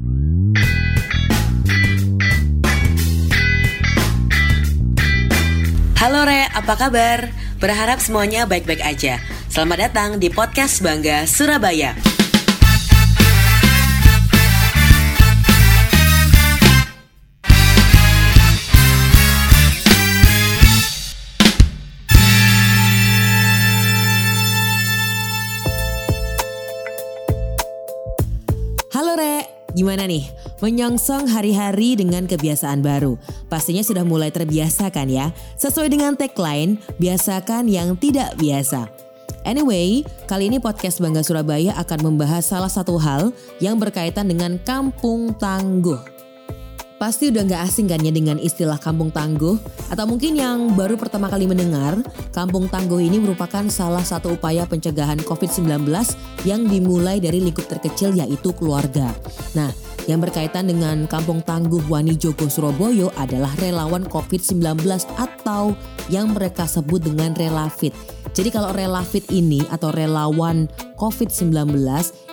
Halo Re, apa kabar? Berharap semuanya baik-baik aja. Selamat datang di podcast Bangga Surabaya. Gimana nih? Menyongsong hari-hari dengan kebiasaan baru. Pastinya sudah mulai terbiasa kan ya? Sesuai dengan tagline, biasakan yang tidak biasa. Anyway, kali ini podcast Bangga Surabaya akan membahas salah satu hal yang berkaitan dengan kampung tangguh. Pasti udah gak asing kan ya dengan istilah kampung tangguh? Atau mungkin yang baru pertama kali mendengar, kampung tangguh ini merupakan salah satu upaya pencegahan COVID-19 yang dimulai dari lingkup terkecil yaitu keluarga. Nah, yang berkaitan dengan kampung tangguh Wani Jogo Surabaya adalah relawan COVID-19 atau yang mereka sebut dengan relafit. Jadi kalau relafit ini atau relawan COVID-19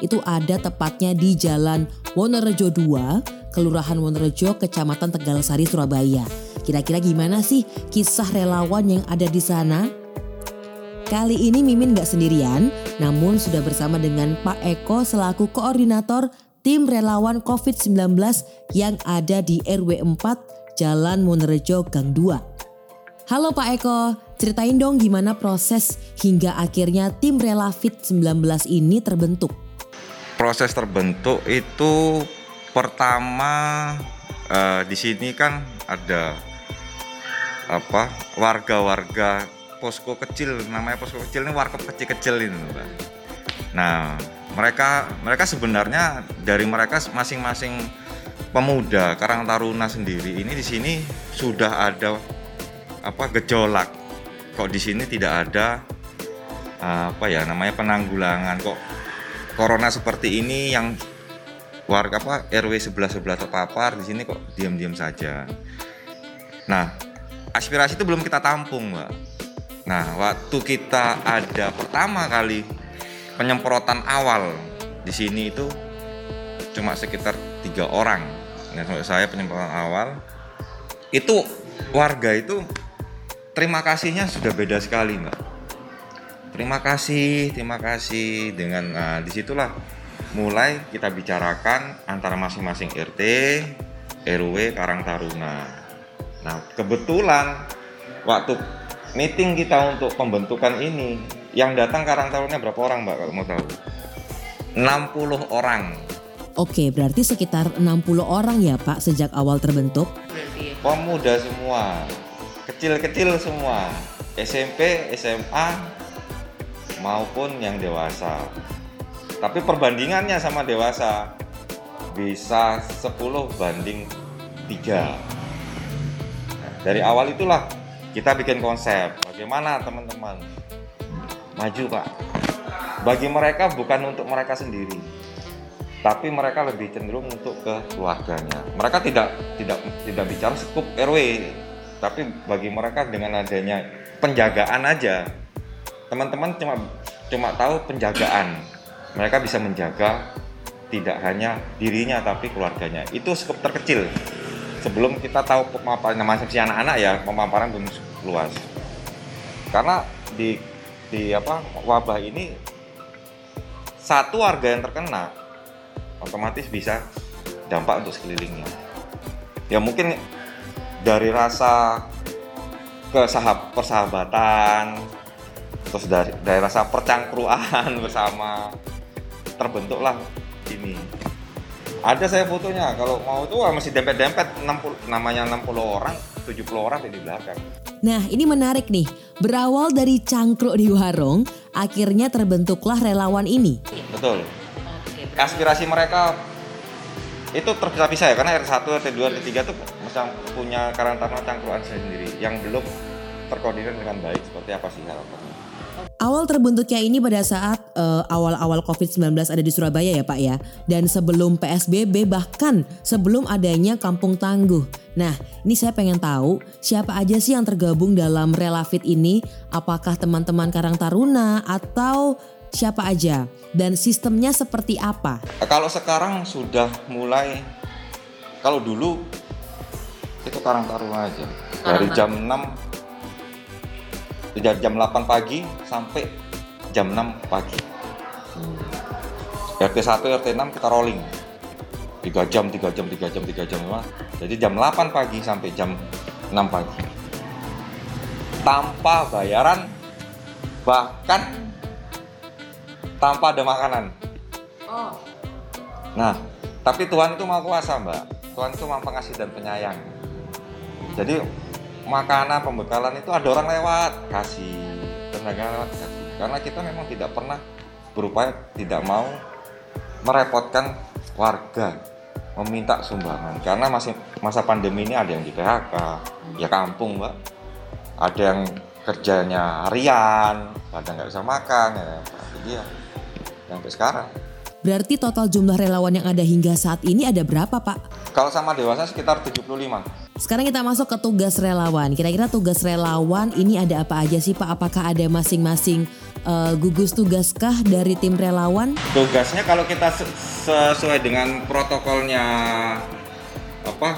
itu ada tepatnya di Jalan Wonorejo 2, Kelurahan Wonorejo, Kecamatan Tegal Sari, Surabaya. Kira-kira gimana sih kisah relawan yang ada di sana? Kali ini Mimin gak sendirian, namun sudah bersama dengan Pak Eko selaku koordinator tim relawan COVID-19 yang ada di RW 4 Jalan Wonorejo Gang 2. Halo Pak Eko, ceritain dong gimana proses hingga akhirnya tim Relafit 19 ini terbentuk. Proses terbentuk itu pertama uh, di sini kan ada apa warga-warga posko kecil namanya posko kecil ini warkop kecil-kecil ini mbak. Nah mereka mereka sebenarnya dari mereka masing-masing pemuda Karang Taruna sendiri ini di sini sudah ada apa gejolak kok di sini tidak ada apa ya namanya penanggulangan kok corona seperti ini yang warga apa RW sebelah sebelah terpapar di sini kok diam-diam saja. Nah, aspirasi itu belum kita tampung, Mbak. Nah, waktu kita ada pertama kali penyemprotan awal di sini itu cuma sekitar tiga orang. Nah, saya penyemprotan awal itu warga itu terima kasihnya sudah beda sekali, Mbak. Terima kasih, terima kasih dengan nah, di situlah mulai kita bicarakan antara masing-masing RT, RW, Karang Taruna. Nah, kebetulan waktu meeting kita untuk pembentukan ini, yang datang Karang Taruna berapa orang Mbak kalau mau tahu? 60 orang. Oke, berarti sekitar 60 orang ya Pak sejak awal terbentuk? Pemuda semua, kecil-kecil semua, SMP, SMA, maupun yang dewasa tapi perbandingannya sama dewasa bisa 10 banding 3 nah, dari awal itulah kita bikin konsep. Bagaimana teman-teman maju pak? Bagi mereka bukan untuk mereka sendiri tapi mereka lebih cenderung untuk ke keluarganya. Mereka tidak tidak tidak bicara skup RW tapi bagi mereka dengan adanya penjagaan aja. Teman-teman cuma cuma tahu penjagaan mereka bisa menjaga tidak hanya dirinya tapi keluarganya. Itu skop terkecil. Sebelum kita tahu pemaparan nama si anak-anak ya, pemaparan belum luas. Karena di di apa wabah ini satu warga yang terkena otomatis bisa dampak untuk sekelilingnya. Ya mungkin dari rasa kesahab persahabatan terus dari, dari rasa percangkruan bersama terbentuklah ini ada saya fotonya kalau mau itu masih dempet-dempet 60 namanya 60 orang 70 orang di belakang Nah ini menarik nih, berawal dari cangkruk di warung, akhirnya terbentuklah relawan ini. Betul. Aspirasi mereka itu terpisah-pisah ya, karena R1, R2, R3 itu punya karantina cangkruan sendiri yang belum terkoordinir dengan baik seperti apa sih harapannya. Awal terbentuknya ini pada saat uh, awal-awal COVID-19 ada di Surabaya ya Pak ya. Dan sebelum PSBB bahkan sebelum adanya Kampung Tangguh. Nah ini saya pengen tahu siapa aja sih yang tergabung dalam Relafit ini. Apakah teman-teman Karang Taruna atau siapa aja dan sistemnya seperti apa? Kalau sekarang sudah mulai kalau dulu itu Karang Taruna aja. Dari jam 6 dari jam 8 pagi sampai jam 6 pagi. RT 1 RT 6 kita rolling. 3 jam, 3 jam, 3 jam, 3 jam. Jadi jam 8 pagi sampai jam 6 pagi. Tanpa bayaran bahkan tanpa ada makanan. Oh. Nah, tapi Tuhan itu mau kuasa, Mbak. Tuhan itu mau pengasih dan penyayang. Jadi makanan pembekalan itu ada orang lewat kasih tenaga lewat kasih. Karena kita memang tidak pernah berupaya tidak mau merepotkan warga meminta sumbangan. Karena masih masa pandemi ini ada yang di PHK ya kampung mbak. Ada yang kerjanya harian kadang nggak bisa makan ya. Jadi ya sampai sekarang. Berarti total jumlah relawan yang ada hingga saat ini ada berapa Pak? Kalau sama dewasa sekitar 75. Sekarang kita masuk ke tugas relawan. Kira-kira tugas relawan ini ada apa aja sih Pak? Apakah ada masing-masing uh, gugus tugaskah dari tim relawan? Tugasnya kalau kita sesuai dengan protokolnya apa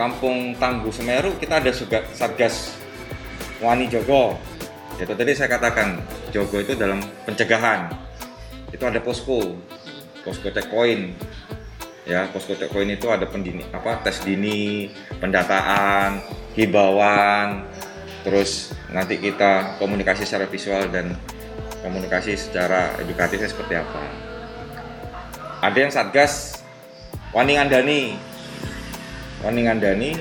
Kampung Tangguh Semeru kita ada juga Satgas Wani Jogo. Itu tadi saya katakan Jogo itu dalam pencegahan itu ada posko posko checkpoint ya posko checkpoint itu ada pendini apa tes dini pendataan hibauan terus nanti kita komunikasi secara visual dan komunikasi secara edukatifnya seperti apa. Ada yang satgas waningan dani waningan dani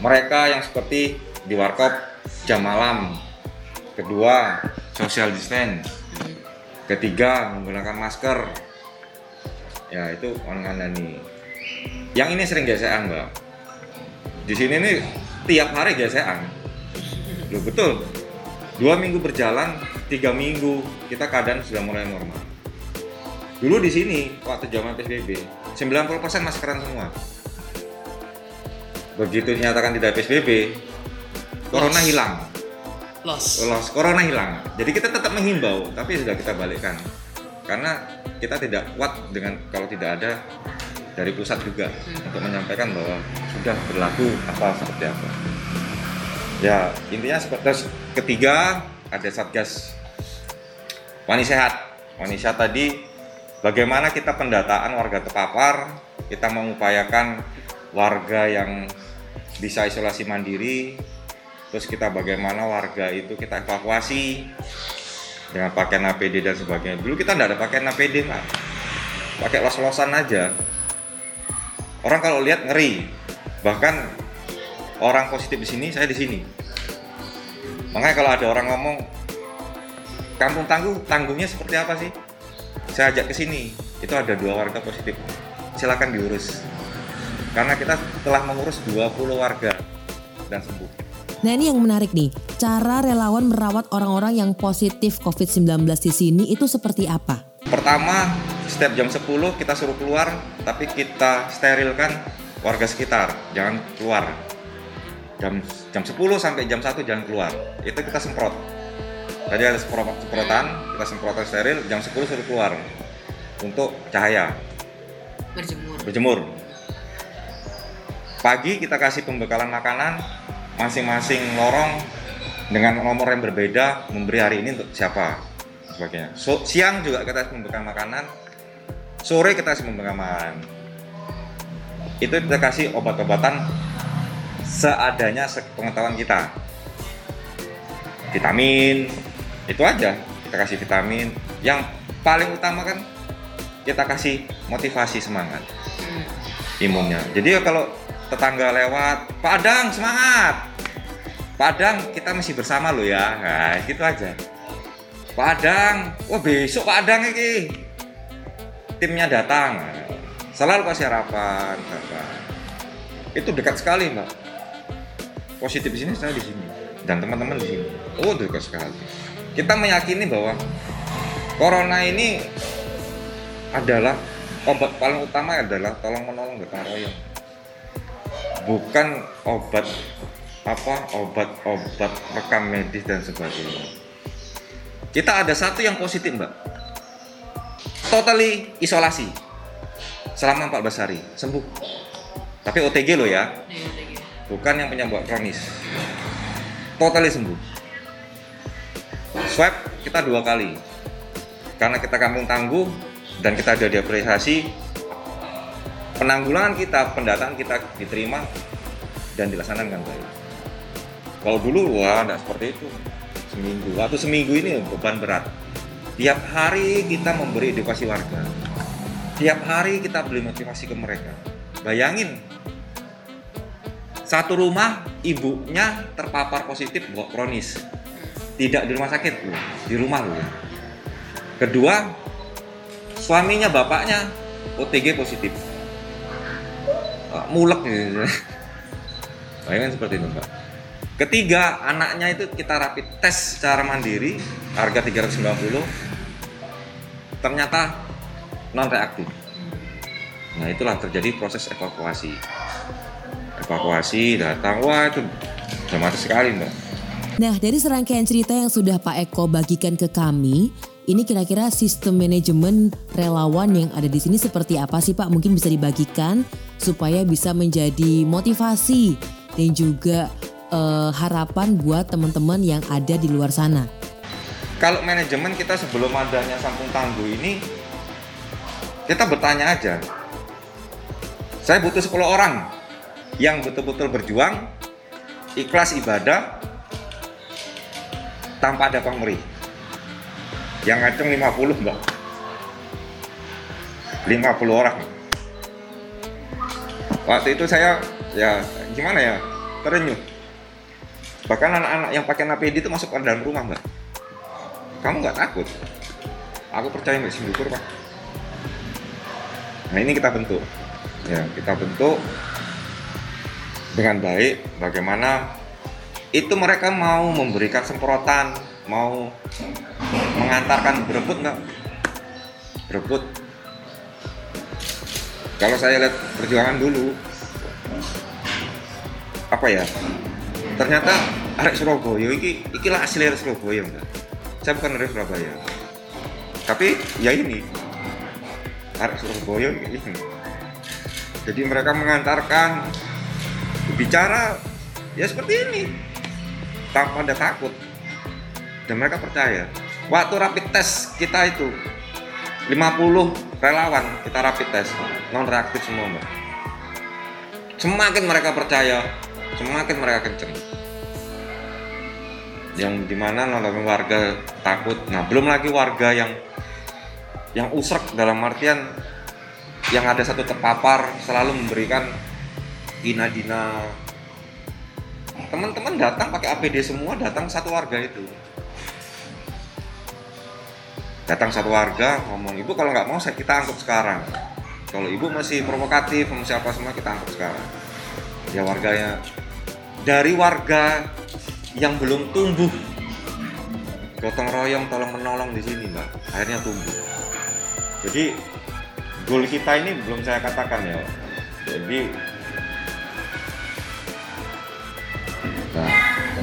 mereka yang seperti di warkop jam malam. Kedua social distance. Ketiga menggunakan masker ya itu orang nih. Yang ini sering gesekan mbak. Di sini nih tiap hari gesekan. Loh, betul. Dua minggu berjalan tiga minggu kita keadaan sudah mulai normal. Dulu di sini waktu zaman psbb 90% maskeran semua. Begitu dinyatakan tidak psbb corona hilang. Loss. Loss, corona hilang. Jadi kita tetap menghimbau, tapi sudah kita balikkan. Karena kita tidak kuat dengan kalau tidak ada dari pusat juga hmm. untuk menyampaikan bahwa sudah berlaku apa seperti apa. Ya intinya seperti ketiga ada satgas wani sehat. Wani sehat tadi bagaimana kita pendataan warga terpapar, kita mengupayakan warga yang bisa isolasi mandiri terus kita bagaimana warga itu kita evakuasi dengan pakaian APD dan sebagainya. Dulu kita tidak ada pakaian APD pak. Pakai los-losan aja. Orang kalau lihat ngeri. Bahkan orang positif di sini saya di sini. Makanya kalau ada orang ngomong kampung tangguh tanggungnya seperti apa sih? Saya ajak ke sini. Itu ada dua warga positif. Silakan diurus. Karena kita telah mengurus 20 warga dan sembuh Nah ini yang menarik nih, cara relawan merawat orang-orang yang positif COVID-19 di sini itu seperti apa? Pertama, setiap jam 10 kita suruh keluar, tapi kita sterilkan warga sekitar, jangan keluar. Jam jam 10 sampai jam 1 jangan keluar. Itu kita semprot. Tadi ada semprotan, kita semprotan steril, jam 10 suruh keluar untuk cahaya. Berjemur. Berjemur. Pagi kita kasih pembekalan makanan, masing-masing lorong dengan nomor yang berbeda memberi hari ini untuk siapa sebagainya. So, siang juga kita memberikan makanan, sore kita kasih memberikan makanan. Itu kita kasih obat-obatan seadanya pengetahuan kita. Vitamin, itu aja kita kasih vitamin. Yang paling utama kan kita kasih motivasi semangat hmm. imunnya. Jadi kalau tetangga lewat Padang semangat. Padang kita masih bersama lo ya. Nah, gitu aja. Padang wah besok Padang ini timnya datang. Selalu kasih harapan itu dekat sekali mbak. Positif di sini saya di sini. Dan teman-teman di sini. Oh dekat sekali. Kita meyakini bahwa corona ini adalah obat paling utama adalah tolong menolong gotong royong bukan obat apa obat-obat rekam medis dan sebagainya. Kita ada satu yang positif mbak. Totally isolasi. Selama 14 hari. Sembuh. Tapi OTG loh ya. Bukan yang penyebab kronis. Totally sembuh. Swab kita dua kali. Karena kita kampung tangguh dan kita ada diapresiasi penanggulangan kita pendataan kita diterima dan dilaksanakan baik kalau dulu wah tidak seperti itu. Seminggu waktu seminggu ini beban berat. Tiap hari kita memberi edukasi warga. Tiap hari kita beli motivasi ke mereka. Bayangin satu rumah ibunya terpapar positif buat kronis. Tidak di rumah sakit loh. Di rumah loh. Kedua suaminya bapaknya OTG positif mulek gitu bayangin seperti itu mbak Ketiga, anaknya itu kita rapid tes secara mandiri, harga 390. Ternyata non reaktif. Nah, itulah terjadi proses evakuasi. Evakuasi datang, wah itu dramatis sekali, Mbak. Nah, dari serangkaian cerita yang sudah Pak Eko bagikan ke kami, ini kira-kira sistem manajemen relawan yang ada di sini seperti apa sih Pak? Mungkin bisa dibagikan supaya bisa menjadi motivasi dan juga uh, harapan buat teman-teman yang ada di luar sana? Kalau manajemen kita sebelum adanya Sampung Tangguh ini, kita bertanya aja. Saya butuh 10 orang yang betul-betul berjuang, ikhlas ibadah, tanpa ada pamrih. Yang ngacung 50 mbak. 50 orang. Waktu itu saya ya gimana ya terenyuh. Bahkan anak-anak yang pakai APD itu masuk ke dalam rumah mbak. Kamu nggak takut? Aku percaya nggak sih pak nah ini kita bentuk. Ya kita bentuk dengan baik bagaimana itu mereka mau memberikan semprotan mau mengantarkan berebut nggak? Berebut. Kalau saya lihat perjuangan dulu apa ya? Ternyata arek Surabaya iki ikilah asli arek Surabaya enggak saya bukan dari Surabaya. Tapi ya ini. Arek Surabaya ini. Jadi mereka mengantarkan bicara ya seperti ini. Tanpa ada takut dan mereka percaya waktu rapid test kita itu 50 relawan kita rapid test. Non reaktif semua mbak. Semakin mereka percaya semakin mereka kenceng. Yang di mana nonton warga takut. Nah belum lagi warga yang yang usrek dalam artian yang ada satu terpapar selalu memberikan dina-dina. Teman-teman datang pakai APD semua datang satu warga itu datang satu warga ngomong ibu kalau nggak mau saya kita angkut sekarang. Kalau ibu masih provokatif masih apa semua kita angkut sekarang. Ya warganya. Dari warga yang belum tumbuh gotong royong tolong menolong di sini mbak. Akhirnya tumbuh. Jadi goal kita ini belum saya katakan ya. Jadi nah,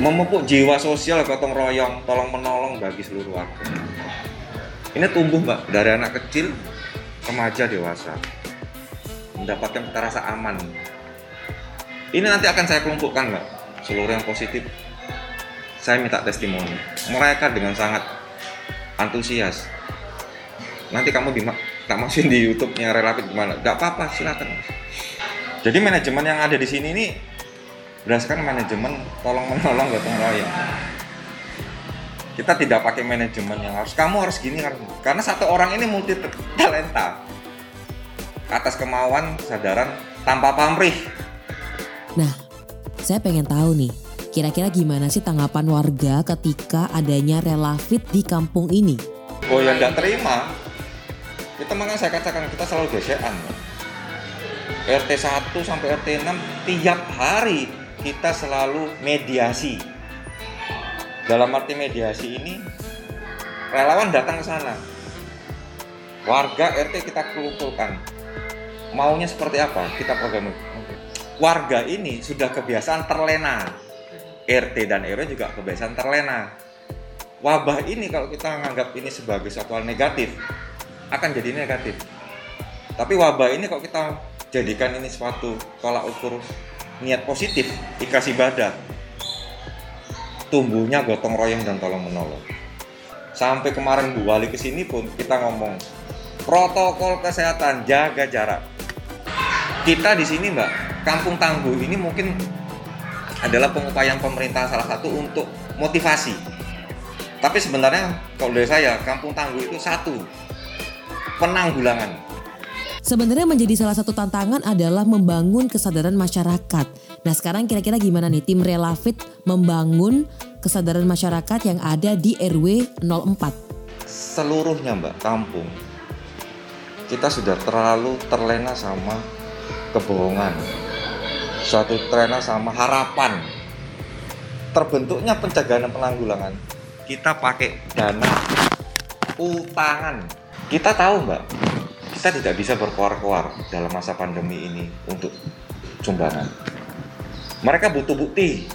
memupuk jiwa sosial gotong royong tolong menolong bagi seluruh warga ini tumbuh mbak dari anak kecil remaja dewasa mendapatkan rasa aman ini nanti akan saya kelompokkan mbak, seluruh yang positif. Saya minta testimoni. Mereka dengan sangat antusias. Nanti kamu di tak masukin di YouTube-nya relatif gimana? Gak apa-apa, silakan. Jadi manajemen yang ada di sini ini berdasarkan manajemen tolong menolong gotong royong. Kita tidak pakai manajemen yang harus kamu harus gini harus karena satu orang ini multi talenta atas kemauan kesadaran tanpa pamrih Nah, saya pengen tahu nih, kira-kira gimana sih tanggapan warga ketika adanya relafit di kampung ini? Oh ya nggak terima. Itu makanya saya katakan kita selalu gesekan. RT 1 sampai RT 6 tiap hari kita selalu mediasi. Dalam arti mediasi ini relawan datang ke sana. Warga RT kita kumpulkan. Maunya seperti apa? Kita program warga ini sudah kebiasaan terlena. RT dan RW juga kebiasaan terlena. wabah ini kalau kita menganggap ini sebagai suatu hal negatif akan jadi negatif tapi wabah ini kalau kita jadikan ini suatu tolak ukur niat positif ikhlas ibadah tumbuhnya gotong royong dan tolong menolong sampai kemarin Bu Wali ke sini pun kita ngomong protokol kesehatan jaga jarak. Kita di sini Mbak Kampung Tangguh ini mungkin adalah pengupayaan pemerintah salah satu untuk motivasi. Tapi sebenarnya kalau dari saya Kampung Tangguh itu satu penanggulangan Sebenarnya menjadi salah satu tantangan adalah membangun kesadaran masyarakat. Nah sekarang kira-kira gimana nih tim Relafit membangun kesadaran masyarakat yang ada di RW 04? Seluruhnya mbak kampung kita sudah terlalu terlena sama kebohongan. Suatu terlena sama harapan. Terbentuknya pencegahan dan penanggulangan. Kita pakai dana utangan. Kita tahu mbak, kita tidak bisa berkuar-kuar dalam masa pandemi ini untuk sumbangan. Mereka butuh bukti.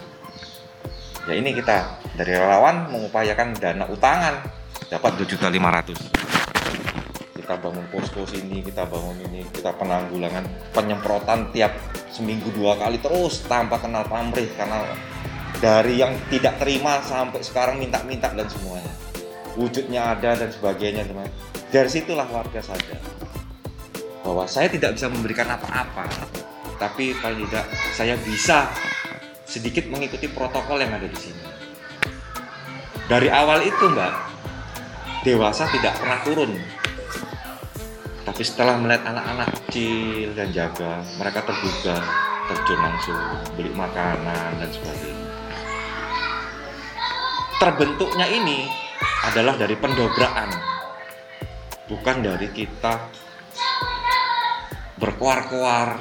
Ya ini kita dari relawan mengupayakan dana utangan dapat 2.500. Kita bangun posko sini, kita bangun ini, kita penanggulangan penyemprotan tiap seminggu dua kali terus tanpa kenal pamrih karena dari yang tidak terima sampai sekarang minta-minta dan semuanya wujudnya ada dan sebagainya teman dari situlah warga sadar bahwa saya tidak bisa memberikan apa-apa, tapi paling tidak saya bisa sedikit mengikuti protokol yang ada di sini. Dari awal itu, Mbak, dewasa tidak pernah turun. Tapi setelah melihat anak-anak kecil dan jaga, mereka terbuka, terjun langsung, beli makanan dan sebagainya. Terbentuknya ini adalah dari pendobrakan, bukan dari kita berkuar-kuar.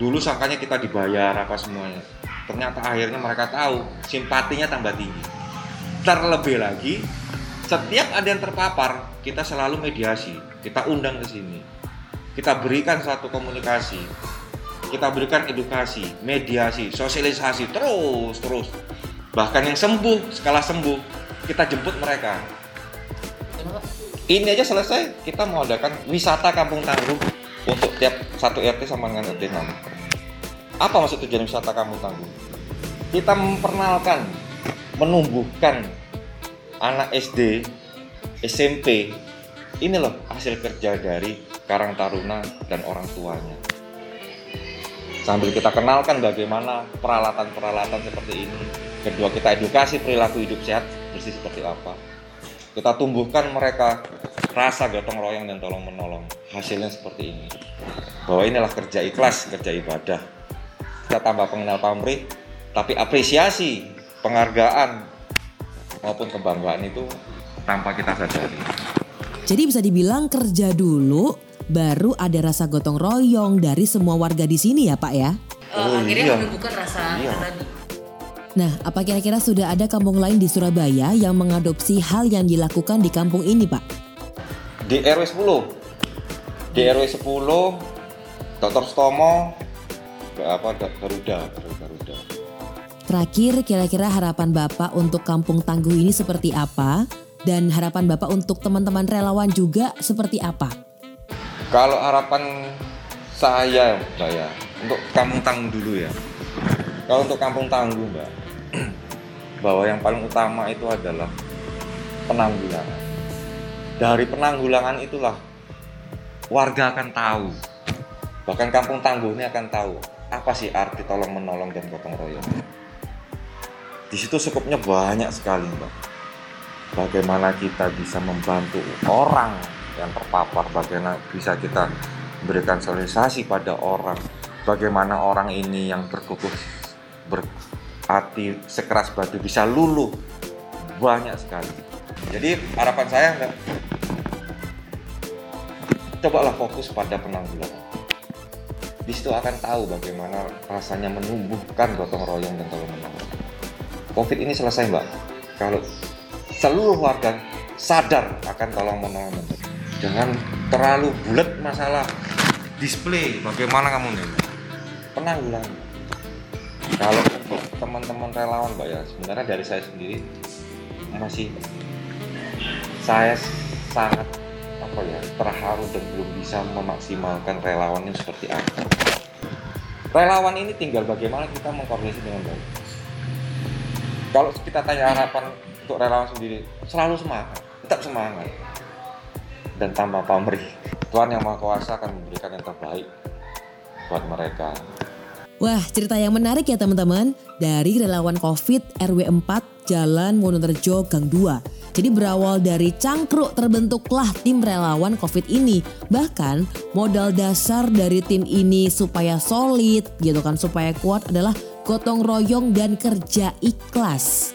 Dulu sangkanya kita dibayar apa semuanya. Ternyata akhirnya mereka tahu simpatinya tambah tinggi. Terlebih lagi setiap ada yang terpapar kita selalu mediasi. Kita undang ke sini. Kita berikan satu komunikasi. Kita berikan edukasi mediasi sosialisasi terus terus. Bahkan yang sembuh skala sembuh kita jemput mereka. Ini aja selesai kita mau adakan wisata kampung tangguh untuk tiap satu RT sama dengan RT 6. Apa maksud tujuan wisata kamu tangguh? Kita memperkenalkan, menumbuhkan anak SD, SMP. Ini loh hasil kerja dari Karang Taruna dan orang tuanya. Sambil kita kenalkan bagaimana peralatan-peralatan seperti ini. Kedua kita edukasi perilaku hidup sehat bersih seperti apa. Kita tumbuhkan mereka rasa gotong royong dan tolong menolong hasilnya seperti ini. Bahwa inilah kerja ikhlas kerja ibadah. Kita tambah pengenal pamrih tapi apresiasi penghargaan maupun kebanggaan itu tanpa kita sadari. Jadi bisa dibilang kerja dulu baru ada rasa gotong royong dari semua warga di sini ya Pak ya? Oh, akhirnya iya. menumbuhkan rasa iya. Nah, apa kira-kira sudah ada kampung lain di Surabaya yang mengadopsi hal yang dilakukan di kampung ini, Pak? di RW 10 di RW 10 Dr. Stomo apa Garuda Garuda Terakhir kira-kira harapan Bapak untuk Kampung Tangguh ini seperti apa dan harapan Bapak untuk teman-teman relawan juga seperti apa? Kalau harapan saya Mbak ya untuk Kampung Tangguh dulu ya. Kalau untuk Kampung Tangguh Mbak bahwa yang paling utama itu adalah penanggulangan. Dari penanggulangan itulah warga akan tahu. Bahkan kampung tangguh ini akan tahu apa sih arti tolong menolong dan gotong royong. Di situ cukupnya banyak sekali mbak. Bagaimana kita bisa membantu orang yang terpapar bagaimana bisa kita berikan sosialisasi pada orang bagaimana orang ini yang berkukuh berhati sekeras batu bisa luluh. Banyak sekali. Jadi harapan saya cobalah fokus pada penanggulangan. Di situ akan tahu bagaimana rasanya menumbuhkan gotong royong dan tolong menolong. Covid ini selesai mbak, kalau seluruh warga sadar akan tolong menolong Jangan terlalu bulat masalah display bagaimana kamu nih penanggulangan kalau teman-teman relawan mbak ya sebenarnya dari saya sendiri masih saya sangat apa ya terharu dan belum bisa memaksimalkan relawan ini seperti apa. Relawan ini tinggal bagaimana kita mengkoordinasi dengan baik. Kalau kita tanya harapan untuk relawan sendiri, selalu semangat, tetap semangat dan tanpa pamrih. Tuhan yang Maha Kuasa akan memberikan yang terbaik buat mereka. Wah, cerita yang menarik ya teman-teman. Dari relawan COVID RW 4 Jalan Wonorejo Gang 2. Jadi berawal dari cangkruk terbentuklah tim relawan COVID ini. Bahkan modal dasar dari tim ini supaya solid gitu kan, supaya kuat adalah gotong royong dan kerja ikhlas.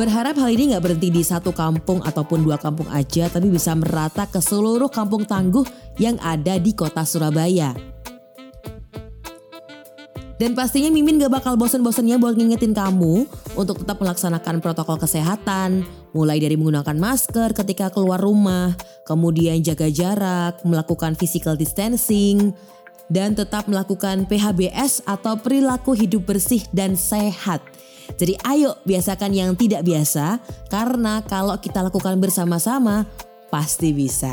Berharap hal ini nggak berhenti di satu kampung ataupun dua kampung aja, tapi bisa merata ke seluruh kampung tangguh yang ada di kota Surabaya. Dan pastinya Mimin gak bakal bosen-bosennya buat ngingetin kamu untuk tetap melaksanakan protokol kesehatan, mulai dari menggunakan masker ketika keluar rumah, kemudian jaga jarak, melakukan physical distancing, dan tetap melakukan PHBS atau perilaku hidup bersih dan sehat. Jadi ayo biasakan yang tidak biasa karena kalau kita lakukan bersama-sama pasti bisa.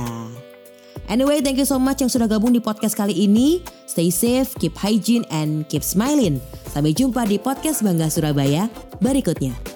Anyway, thank you so much yang sudah gabung di podcast kali ini. Stay safe, keep hygiene, and keep smiling. Sampai jumpa di podcast Bangga Surabaya berikutnya.